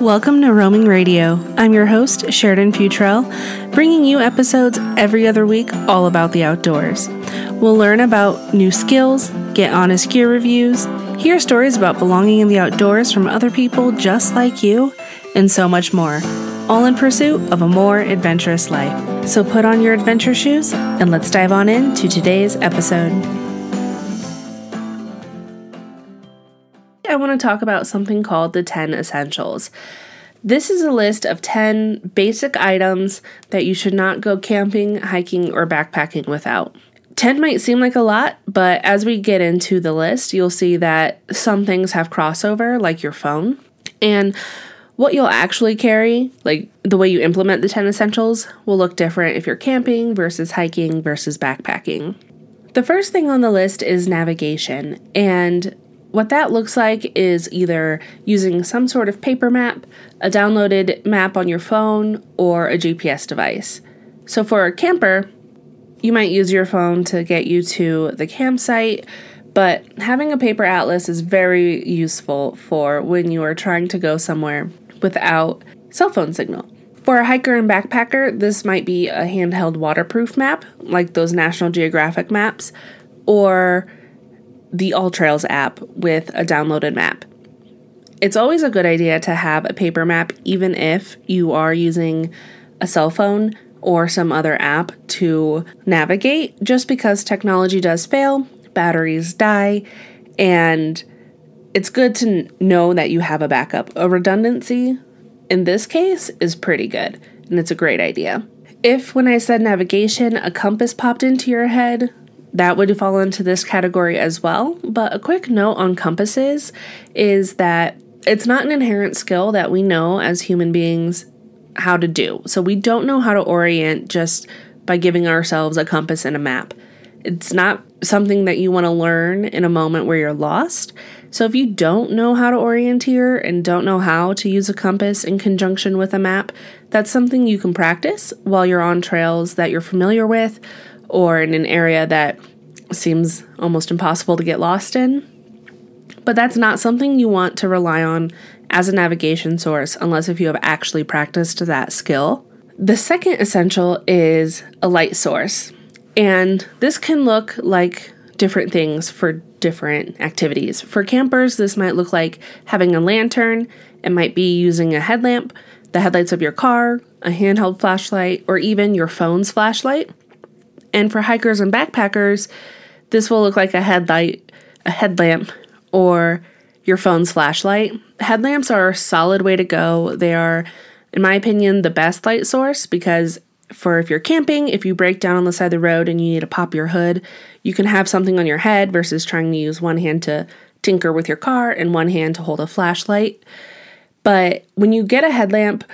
Welcome to Roaming Radio. I'm your host, Sharadyn Futrell, bringing you episodes every other week all about the outdoors. We'll learn about new skills, get honest gear reviews, hear stories about belonging in the outdoors from other people just like you, and so much more, all in pursuit of a more adventurous life. So put on your adventure shoes and let's dive on into today's episode. I want to talk about something called the 10 essentials. This is a list of 10 basic items that you should not go camping, hiking, or backpacking without. 10 might seem like a lot, but as we get into the list, you'll see that some things have crossover, like your phone. And what you'll actually carry, like the way you implement the 10 essentials, will look different if you're camping versus hiking versus backpacking. The first thing on the list is navigation, and what that looks like is either using some sort of paper map, a downloaded map on your phone, or a GPS device. So for a camper, you might use your phone to get you to the campsite, but having a paper atlas is very useful for when you are trying to go somewhere without cell phone signal. For a hiker and backpacker, this might be a handheld waterproof map, like those National Geographic maps, or the All Trails app with a downloaded map. It's always a good idea to have a paper map, even if you are using a cell phone or some other app to navigate, just because technology does fail, batteries die, and it's good to know that you have a backup. A redundancy in this case is pretty good, and it's a great idea. If, when I said navigation, a compass popped into your head, that would fall into this category as well. But a quick note on compasses is that it's not an inherent skill that we know as human beings how to do. So we don't know how to orient just by giving ourselves a compass and a map. It's not something that you want to learn in a moment where you're lost. So if you don't know how to orienteer and don't know how to use a compass in conjunction with a map, that's something you can practice while you're on trails that you're familiar with or in an area that seems almost impossible to get lost in. But that's not something you want to rely on as a navigation source unless if you have actually practiced that skill. The second essential is a light source. And this can look like different things for different activities. For campers, this might look like having a lantern, it might be using a headlamp, the headlights of your car, a handheld flashlight, or even your phone's flashlight. And for hikers and backpackers, this will look like a headlight, a headlamp, or your phone's flashlight. Headlamps are a solid way to go. They are, in my opinion, the best light source because for if you're camping, if you break down on the side of the road and you need to pop your hood, you can have something on your head versus trying to use one hand to tinker with your car and one hand to hold a flashlight. But when you get a headlamp,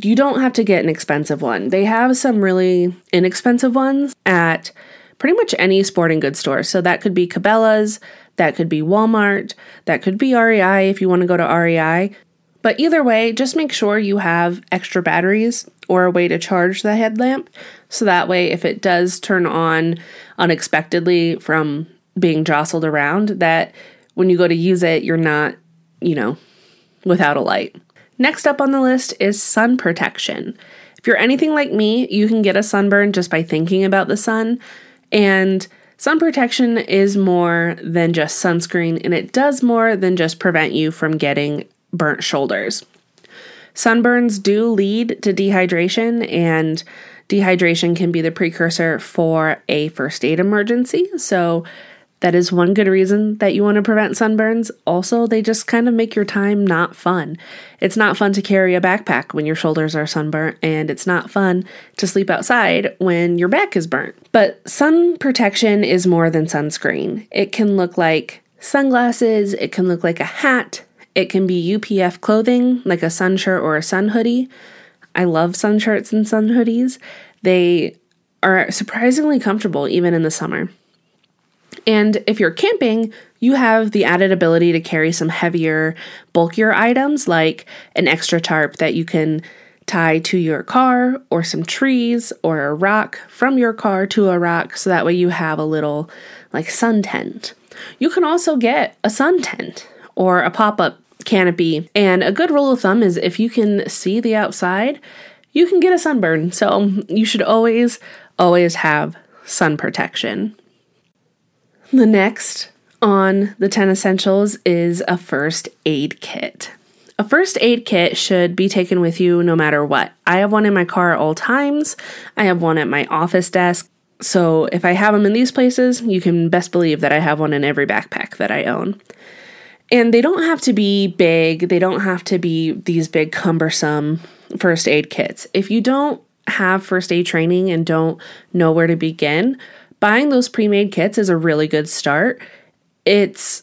you don't have to get an expensive one. They have some really inexpensive ones at pretty much any sporting goods store. So that could be Cabela's, that could be Walmart, that could be REI if you want to go to REI. But either way, just make sure you have extra batteries or a way to charge the headlamp. So that way, if it does turn on unexpectedly from being jostled around, that when you go to use it, you're not, you know, without a light. Next up on the list is sun protection. If you're anything like me, you can get a sunburn just by thinking about the sun. And sun protection is more than just sunscreen, and it does more than just prevent you from getting burnt shoulders. Sunburns do lead to dehydration, and dehydration can be the precursor for a first aid emergency. So, that is one good reason that you want to prevent sunburns. Also, they just kind of make your time not fun. It's not fun to carry a backpack when your shoulders are sunburnt, and it's not fun to sleep outside when your back is burnt. But sun protection is more than sunscreen. It can look like sunglasses, it can look like a hat, it can be UPF clothing, like a sun shirt or a sun hoodie. I love sun shirts and sun hoodies. They are surprisingly comfortable even in the summer. And if you're camping, you have the added ability to carry some heavier, bulkier items like an extra tarp that you can tie to your car, or some trees, or a rock from your car to a rock, so that way you have a little like sun tent. You can also get a sun tent or a pop up canopy. And a good rule of thumb is if you can see the outside, you can get a sunburn. So you should always, always have sun protection. The next on the 10 essentials is a first aid kit. A first aid kit should be taken with you no matter what. I have one in my car at all times. I have one at my office desk. So if I have them in these places, you can best believe that I have one in every backpack that I own. And they don't have to be big, they don't have to be these big, cumbersome first aid kits. If you don't have first aid training and don't know where to begin, buying those pre made kits is a really good start. It's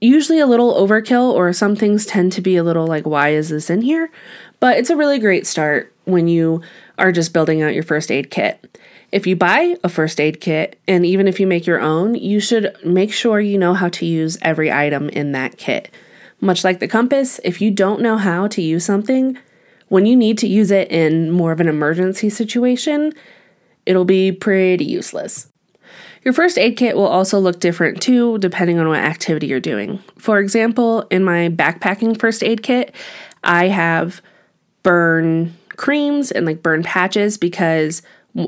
usually a little overkill, or some things tend to be a little like, why is this in here? But it's a really great start when you are just building out your first aid kit. If you buy a first aid kit, and even if you make your own, you should make sure you know how to use every item in that kit. Much like the compass, if you don't know how to use something, when you need to use it in more of an emergency situation, it'll be pretty useless. Your first aid kit will also look different too, depending on what activity you're doing. For example, in my backpacking first aid kit, I have burn creams and like burn patches because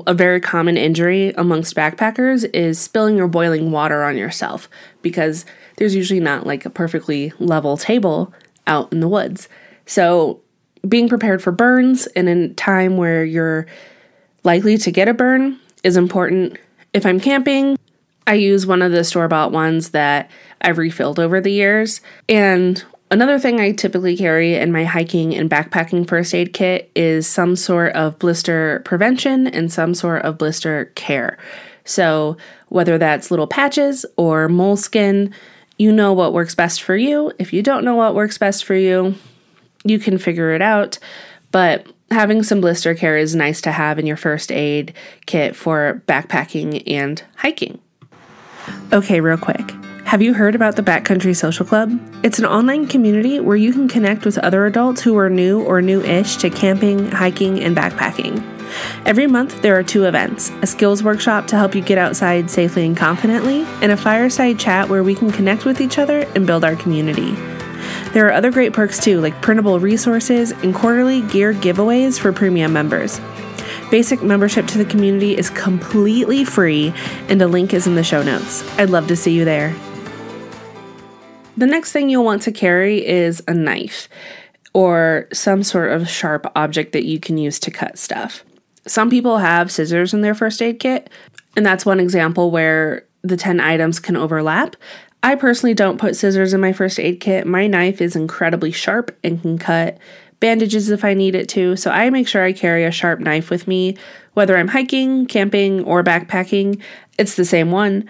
a very common injury amongst backpackers is spilling or boiling water on yourself because there's usually not like a perfectly level table out in the woods. So, being prepared for burns in a time where you're likely to get a burn is important. If I'm camping, I use one of the store bought ones that I've refilled over the years. And Another thing I typically carry in my hiking and backpacking first aid kit is some sort of blister prevention and some sort of blister care. So, whether that's little patches or moleskin, you know what works best for you. If you don't know what works best for you, you can figure it out. But having some blister care is nice to have in your first aid kit for backpacking and hiking. Okay, real quick. Have you heard about the Backcountry Social Club? It's an online community where you can connect with other adults who are new or new ish to camping, hiking, and backpacking. Every month, there are two events a skills workshop to help you get outside safely and confidently, and a fireside chat where we can connect with each other and build our community. There are other great perks too, like printable resources and quarterly gear giveaways for premium members. Basic membership to the community is completely free, and a link is in the show notes. I'd love to see you there. The next thing you'll want to carry is a knife or some sort of sharp object that you can use to cut stuff. Some people have scissors in their first aid kit, and that's one example where the 10 items can overlap. I personally don't put scissors in my first aid kit. My knife is incredibly sharp and can cut bandages if I need it to, so I make sure I carry a sharp knife with me, whether I'm hiking, camping, or backpacking. It's the same one.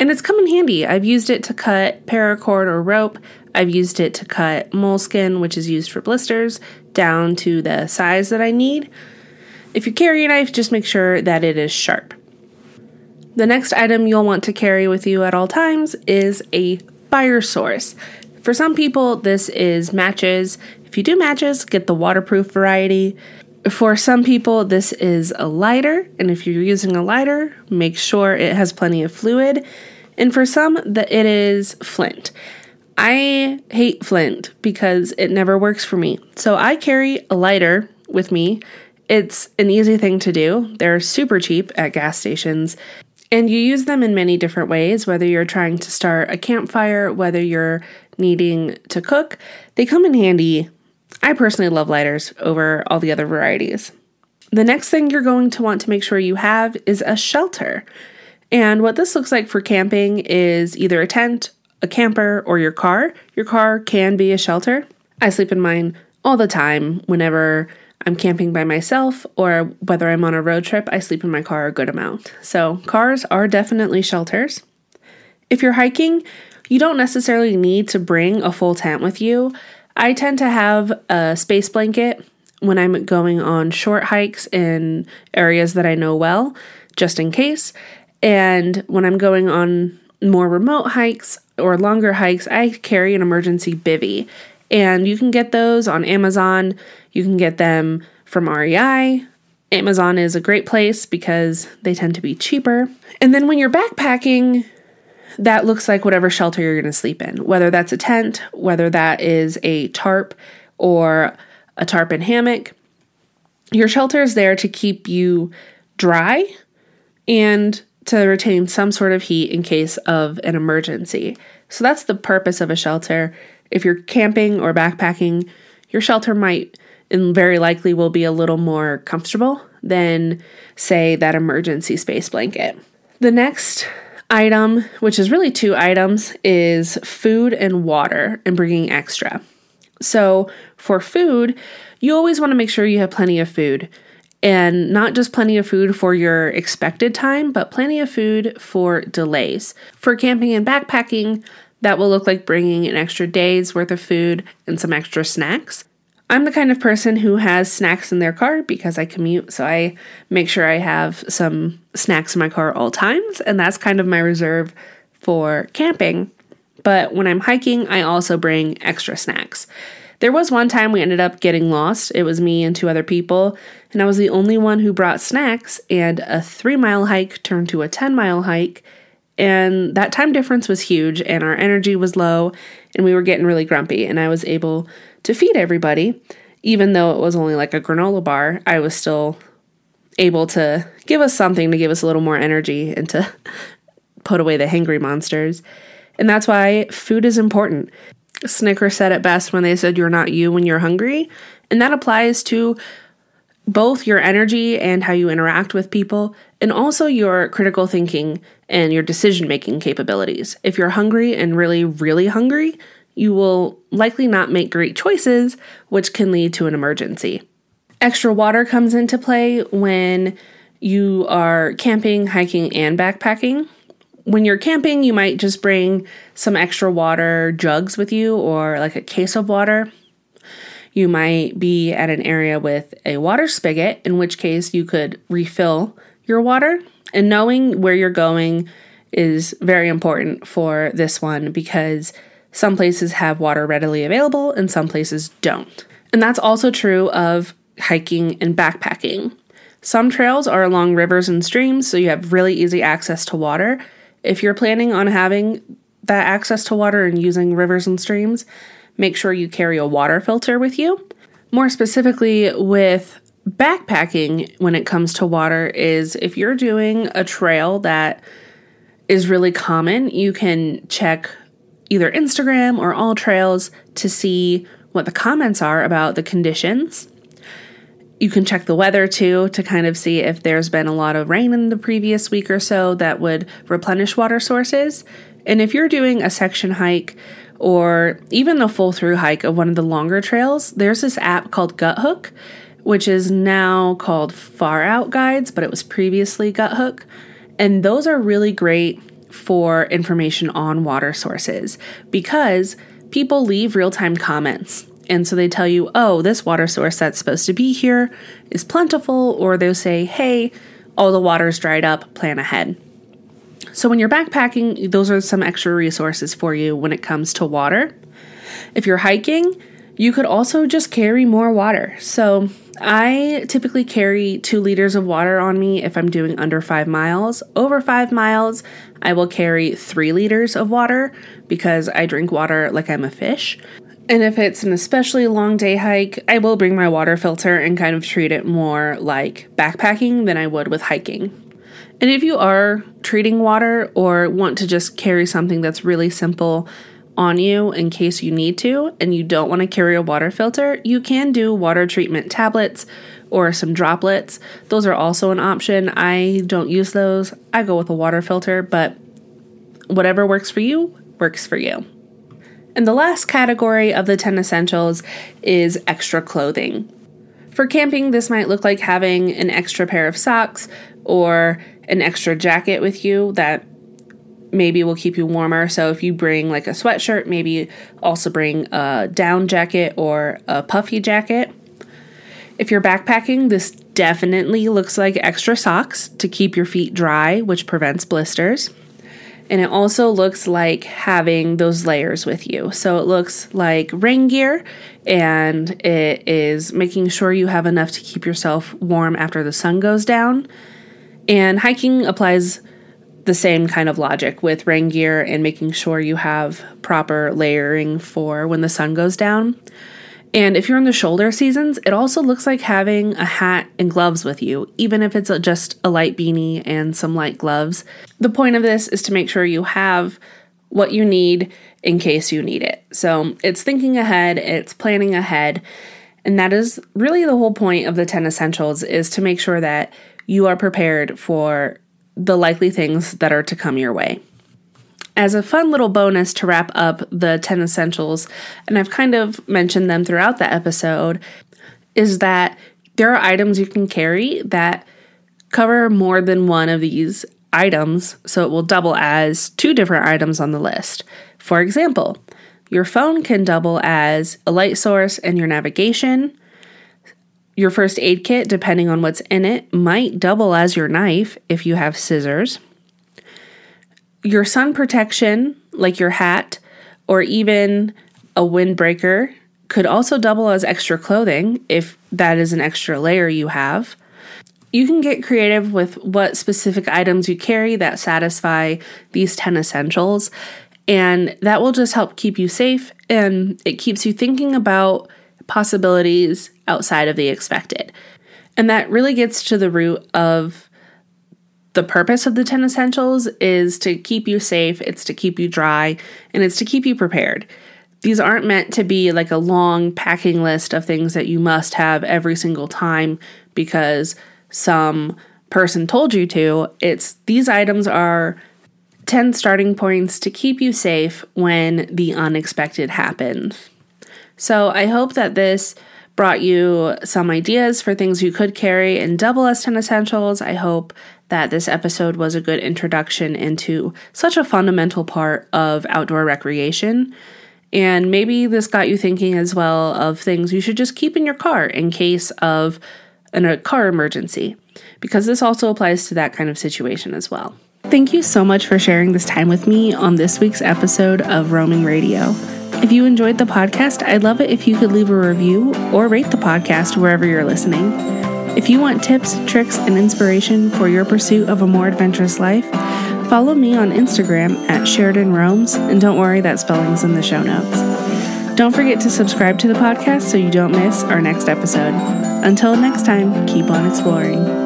And it's come in handy. I've used it to cut paracord or rope. I've used it to cut moleskin, which is used for blisters, down to the size that I need. If you carry a knife, just make sure that it is sharp. The next item you'll want to carry with you at all times is a fire source. For some people, this is matches. If you do matches, get the waterproof variety. For some people, this is a lighter, and if you're using a lighter, make sure it has plenty of fluid. And for some, that it is flint. I hate flint because it never works for me. So I carry a lighter with me. It's an easy thing to do. They're super cheap at gas stations. And you use them in many different ways, whether you're trying to start a campfire, whether you're needing to cook. They come in handy I personally love lighters over all the other varieties. The next thing you're going to want to make sure you have is a shelter. And what this looks like for camping is either a tent, a camper, or your car. Your car can be a shelter. I sleep in mine all the time whenever I'm camping by myself or whether I'm on a road trip, I sleep in my car a good amount. So, cars are definitely shelters. If you're hiking, you don't necessarily need to bring a full tent with you. I tend to have a space blanket when I'm going on short hikes in areas that I know well, just in case. And when I'm going on more remote hikes or longer hikes, I carry an emergency bivy. And you can get those on Amazon. You can get them from REI. Amazon is a great place because they tend to be cheaper. And then when you're backpacking, that looks like whatever shelter you're going to sleep in, whether that's a tent, whether that is a tarp or a tarp and hammock. Your shelter is there to keep you dry and to retain some sort of heat in case of an emergency. So that's the purpose of a shelter. If you're camping or backpacking, your shelter might and very likely will be a little more comfortable than, say, that emergency space blanket. The next item, which is really two items, is food and water and bringing extra. So, for food, you always want to make sure you have plenty of food and not just plenty of food for your expected time, but plenty of food for delays. For camping and backpacking, that will look like bringing an extra day's worth of food and some extra snacks. I'm the kind of person who has snacks in their car because I commute, so I make sure I have some snacks in my car at all times, and that's kind of my reserve for camping. But when I'm hiking, I also bring extra snacks. There was one time we ended up getting lost. It was me and two other people, and I was the only one who brought snacks, and a three mile hike turned to a 10 mile hike. And that time difference was huge, and our energy was low, and we were getting really grumpy. And I was able to feed everybody. Even though it was only like a granola bar, I was still able to give us something to give us a little more energy and to put away the hangry monsters. And that's why food is important. Snicker said it best when they said you're not you when you're hungry. And that applies to both your energy and how you interact with people, and also your critical thinking and your decision making capabilities. If you're hungry and really, really hungry, you will likely not make great choices, which can lead to an emergency. Extra water comes into play when you are camping, hiking, and backpacking. When you're camping, you might just bring some extra water jugs with you or like a case of water. You might be at an area with a water spigot, in which case you could refill your water. And knowing where you're going is very important for this one because some places have water readily available and some places don't. And that's also true of hiking and backpacking. Some trails are along rivers and streams, so you have really easy access to water. If you're planning on having that access to water and using rivers and streams, make sure you carry a water filter with you. More specifically, with backpacking when it comes to water, is if you're doing a trail that is really common, you can check either Instagram or All Trails to see what the comments are about the conditions. You can check the weather too to kind of see if there's been a lot of rain in the previous week or so that would replenish water sources. And if you're doing a section hike or even a full through hike of one of the longer trails, there's this app called Guthook, which is now called Far Out Guides, but it was previously Guthook. And those are really great for information on water sources because people leave real time comments. And so they tell you, oh, this water source that's supposed to be here is plentiful, or they'll say, hey, all the water's dried up, plan ahead. So when you're backpacking, those are some extra resources for you when it comes to water. If you're hiking, you could also just carry more water. So I typically carry two liters of water on me if I'm doing under five miles. Over five miles, I will carry three liters of water because I drink water like I'm a fish. And if it's an especially long day hike, I will bring my water filter and kind of treat it more like backpacking than I would with hiking. And if you are treating water or want to just carry something that's really simple on you in case you need to and you don't want to carry a water filter, you can do water treatment tablets or some droplets. Those are also an option. I don't use those. I go with a water filter, but whatever works for you, works for you. And the last category of the 10 essentials is extra clothing. For camping, this might look like having an extra pair of socks or an extra jacket with you that maybe will keep you warmer. So if you bring like a sweatshirt, maybe also bring a down jacket or a puffy jacket. If you're backpacking, this definitely looks like extra socks to keep your feet dry, which prevents blisters. And it also looks like having those layers with you. So it looks like rain gear and it is making sure you have enough to keep yourself warm after the sun goes down. And hiking applies the same kind of logic with rain gear and making sure you have proper layering for when the sun goes down. And if you're in the shoulder seasons, it also looks like having a hat and gloves with you, even if it's just a light beanie and some light gloves. The point of this is to make sure you have what you need in case you need it. So it's thinking ahead, it's planning ahead. And that is really the whole point of the 10 essentials is to make sure that you are prepared for the likely things that are to come your way. As a fun little bonus to wrap up the 10 essentials, and I've kind of mentioned them throughout the episode, is that there are items you can carry that cover more than one of these items, so it will double as two different items on the list. For example, your phone can double as a light source and your navigation. Your first aid kit, depending on what's in it, might double as your knife if you have scissors. Your sun protection, like your hat, or even a windbreaker, could also double as extra clothing if that is an extra layer you have. You can get creative with what specific items you carry that satisfy these 10 essentials. And that will just help keep you safe and it keeps you thinking about possibilities outside of the expected. And that really gets to the root of the purpose of the 10 essentials is to keep you safe, it's to keep you dry, and it's to keep you prepared. These aren't meant to be like a long packing list of things that you must have every single time because some person told you to. It's these items are 10 starting points to keep you safe when the unexpected happens. So I hope that this brought you some ideas for things you could carry in double as 10 essentials. I hope that this episode was a good introduction into such a fundamental part of outdoor recreation. And maybe this got you thinking as well of things you should just keep in your car in case of an, a car emergency, because this also applies to that kind of situation as well. Thank you so much for sharing this time with me on this week's episode of Roaming Radio. If you enjoyed the podcast, I'd love it if you could leave a review or rate the podcast wherever you're listening. If you want tips, tricks, and inspiration for your pursuit of a more adventurous life, follow me on Instagram at Sharadyn Roams, and don't worry, that spelling's in the show notes. Don't forget to subscribe to the podcast so you don't miss our next episode. Until next time, keep on exploring.